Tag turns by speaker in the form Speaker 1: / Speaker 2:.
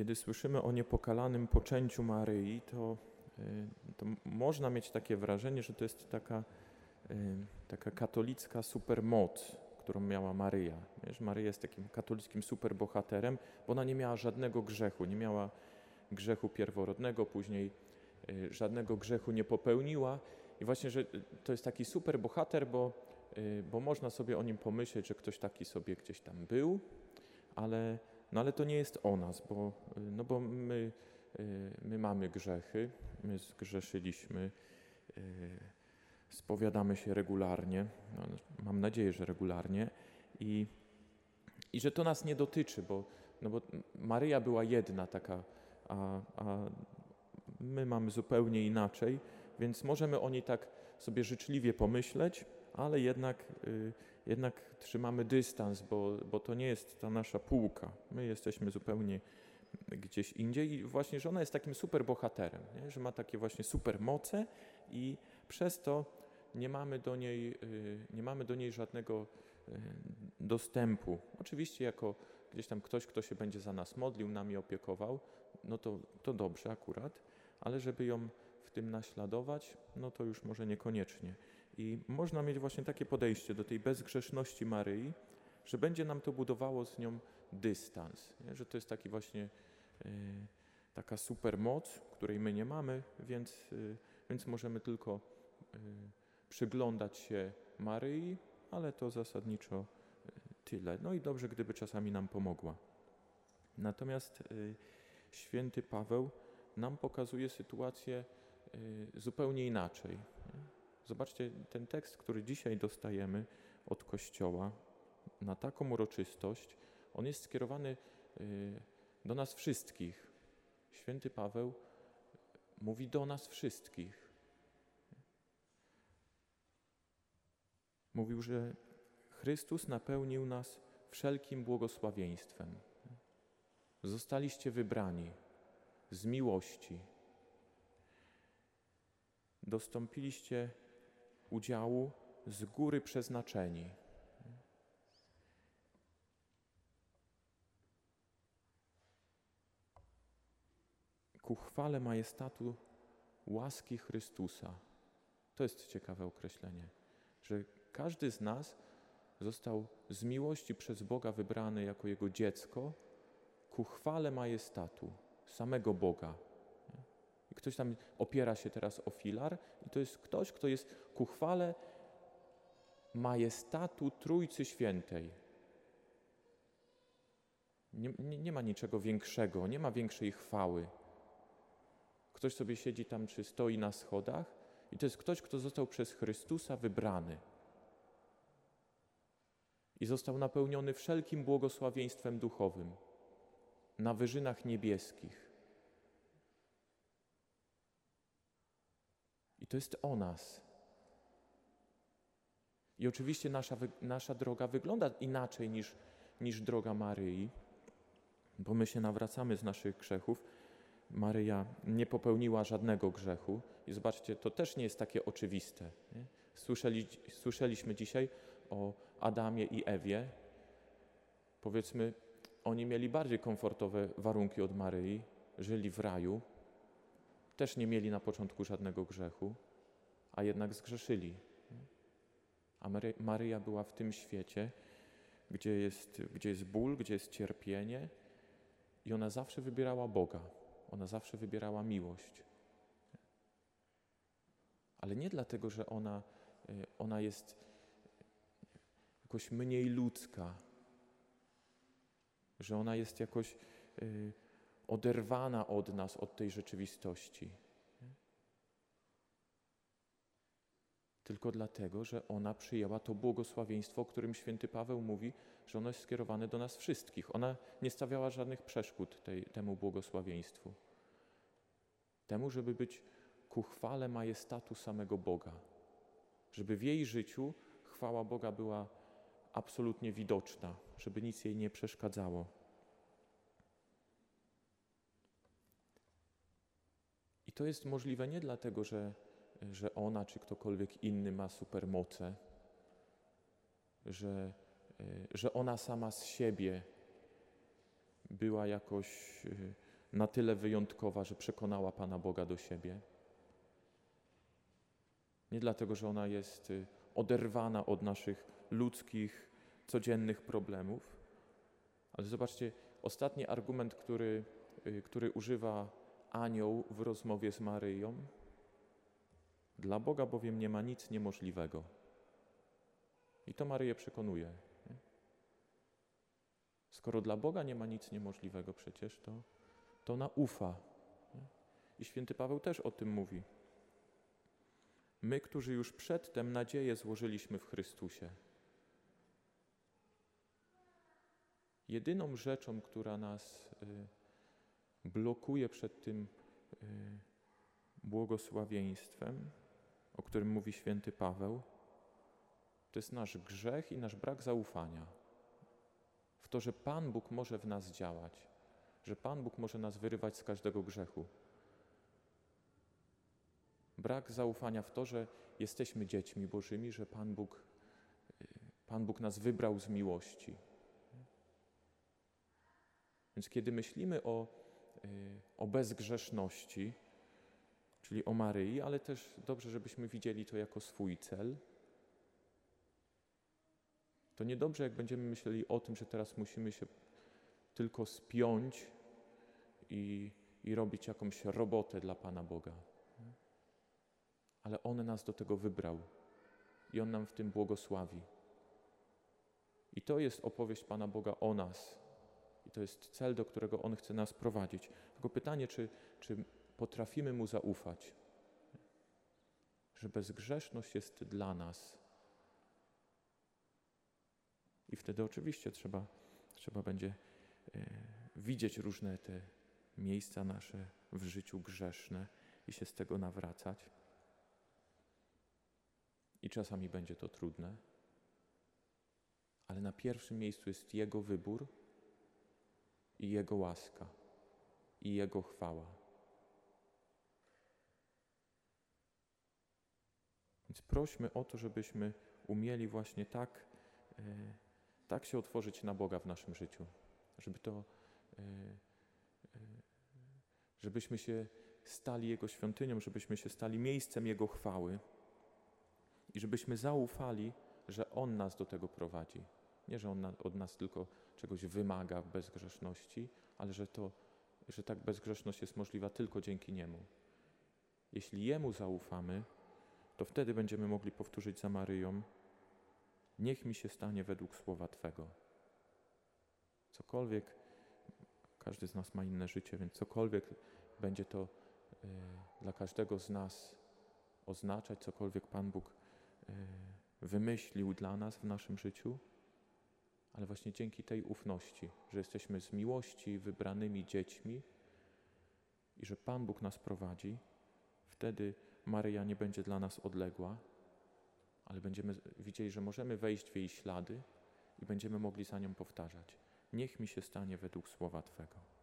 Speaker 1: Kiedy słyszymy o niepokalanym poczęciu Maryi, to, y, to można mieć takie wrażenie, że to jest taka, y, taka katolicka supermoc, którą miała Maryja. Wiesz, Maryja jest takim katolickim superbohaterem, bo ona nie miała żadnego grzechu, nie miała grzechu pierworodnego, później y, żadnego grzechu nie popełniła. I właśnie, że to jest taki superbohater, bo, bo można sobie o nim pomyśleć, że ktoś taki sobie gdzieś tam był, ale no ale to nie jest o nas, bo, no bo my, y, my mamy grzechy, my zgrzeszyliśmy, y, spowiadamy się regularnie, no, mam nadzieję, że regularnie i, i że to nas nie dotyczy, bo, no bo Maryja była jedna taka, a, a my mamy zupełnie inaczej, więc możemy o niej tak sobie życzliwie pomyśleć, ale jednak, y, jednak trzymamy dystans, bo, bo to nie jest ta nasza półka. My jesteśmy zupełnie gdzieś indziej i właśnie, że ona jest takim super bohaterem, nie? że ma takie właśnie super moce i przez to nie mamy do niej, y, nie mamy do niej żadnego y, dostępu. Oczywiście jako gdzieś tam ktoś, kto się będzie za nas modlił, nami opiekował, no to, to dobrze akurat, ale żeby ją w tym naśladować, no to już może niekoniecznie. I można mieć właśnie takie podejście do tej bezgrzeszności Maryi, że będzie nam to budowało z nią dystans, nie? że to jest taki właśnie y, taka supermoc, której my nie mamy, więc, y, więc możemy tylko y, przyglądać się Maryi, ale to zasadniczo tyle. No i dobrze, gdyby czasami nam pomogła. Natomiast święty Paweł nam pokazuje sytuację zupełnie inaczej. Zobaczcie, ten tekst, który dzisiaj dostajemy od Kościoła na taką uroczystość, on jest skierowany y, do nas wszystkich. Święty Paweł mówi do nas wszystkich. Mówił, że Chrystus napełnił nas wszelkim błogosławieństwem. Zostaliście wybrani z miłości. Dostąpiliście udziału z góry przeznaczeni. Ku chwale majestatu łaski Chrystusa. To jest ciekawe określenie, że każdy z nas został z miłości przez Boga wybrany jako Jego dziecko ku chwale majestatu samego Boga. Ktoś tam opiera się teraz o filar, i to jest ktoś, kto jest ku chwale majestatu Trójcy Świętej. Nie, nie, nie, ma niczego większego, nie ma większej chwały. Ktoś sobie siedzi tam, czy stoi na schodach, i to jest ktoś, kto został przez Chrystusa wybrany. I został napełniony wszelkim błogosławieństwem duchowym na wyżynach niebieskich. To jest o nas. I oczywiście nasza, nasza droga wygląda inaczej niż, niż droga Maryi, bo my się nawracamy z naszych grzechów. Maryja nie popełniła żadnego grzechu. I zobaczcie, to też nie jest takie oczywiste. Słyszeli, słyszeliśmy dzisiaj o Adamie i Ewie. Powiedzmy, oni mieli bardziej komfortowe warunki od Maryi, żyli w raju, też nie mieli na początku żadnego grzechu, a jednak zgrzeszyli. A Maryja była w tym świecie, gdzie jest, gdzie jest ból, gdzie jest cierpienie, i ona zawsze wybierała Boga, ona zawsze wybierała miłość. Ale nie dlatego, że ona, e, ona jest jakoś mniej ludzka, że ona jest jakoś e, oderwana od nas, od tej rzeczywistości. Tylko dlatego, że ona przyjęła to błogosławieństwo, o którym święty Paweł mówi, że ono jest skierowane do nas wszystkich. Ona nie stawiała żadnych przeszkód tej, temu błogosławieństwu. Temu, żeby być ku chwale majestatu samego Boga. Żeby w jej życiu chwała Boga była absolutnie widoczna, żeby nic jej nie przeszkadzało. To jest możliwe nie dlatego, że, że ona czy ktokolwiek inny ma supermoce, że, że ona sama z siebie była jakoś na tyle wyjątkowa, że przekonała Pana Boga do siebie. Nie dlatego, że ona jest y, oderwana od naszych ludzkich, codziennych problemów, ale zobaczcie, ostatni argument, który, który używa anioł w rozmowie z Maryją. Dla Boga bowiem nie ma nic niemożliwego. I to Maryję przekonuje. Nie? Skoro dla Boga nie ma nic niemożliwego przecież, to, to ona ufa. Nie? I święty Paweł też o tym mówi. My, którzy już przedtem nadzieję złożyliśmy w Chrystusie. Jedyną rzeczą, która nas y, blokuje przed tym y, błogosławieństwem, o którym mówi święty Paweł, to jest nasz grzech i nasz brak zaufania w to, że Pan Bóg może w nas działać, że Pan Bóg może nas wyrywać z każdego grzechu. Brak zaufania w to, że jesteśmy dziećmi Bożymi, że Pan Bóg, y, Pan Bóg nas wybrał z miłości. Więc kiedy myślimy o, o bezgrzeszności, czyli o Maryi, ale też dobrze, żebyśmy widzieli to jako swój cel, to niedobrze, jak będziemy myśleli o tym, że teraz musimy się tylko spiąć i, i robić jakąś robotę dla Pana Boga. Ale On nas do tego wybrał i On nam w tym błogosławi. I to jest opowieść Pana Boga o nas. I to jest cel, do którego On chce nas prowadzić. Tylko pytanie, czy, czy potrafimy Mu zaufać, że bezgrzeszność jest dla nas. I wtedy oczywiście trzeba, trzeba będzie e, widzieć różne te miejsca nasze w życiu grzeszne i się z tego nawracać. I czasami będzie to trudne, ale na pierwszym miejscu jest Jego wybór i Jego łaska i Jego chwała. Więc prośmy o to, żebyśmy umieli właśnie tak, e, tak się otworzyć na Boga w naszym życiu, żeby to, e, e, żebyśmy się stali Jego świątynią, żebyśmy się stali miejscem Jego chwały i żebyśmy zaufali, że On nas do tego prowadzi. Nie, że On od nas tylko czegoś wymaga bezgrzeszności, ale że, to, że tak bezgrzeszność jest możliwa tylko dzięki Niemu. Jeśli Jemu zaufamy, to wtedy będziemy mogli powtórzyć za Maryją: Niech mi się stanie według słowa Twego. Cokolwiek, każdy z nas ma inne życie, więc cokolwiek będzie to y, dla każdego z nas oznaczać, cokolwiek Pan Bóg y, wymyślił dla nas w naszym życiu, ale właśnie dzięki tej ufności, że jesteśmy z miłości wybranymi dziećmi i że Pan Bóg nas prowadzi, wtedy Maryja nie będzie dla nas odległa, ale będziemy widzieli, że możemy wejść w jej ślady i będziemy mogli za nią powtarzać. Niech mi się stanie według słowa Twego.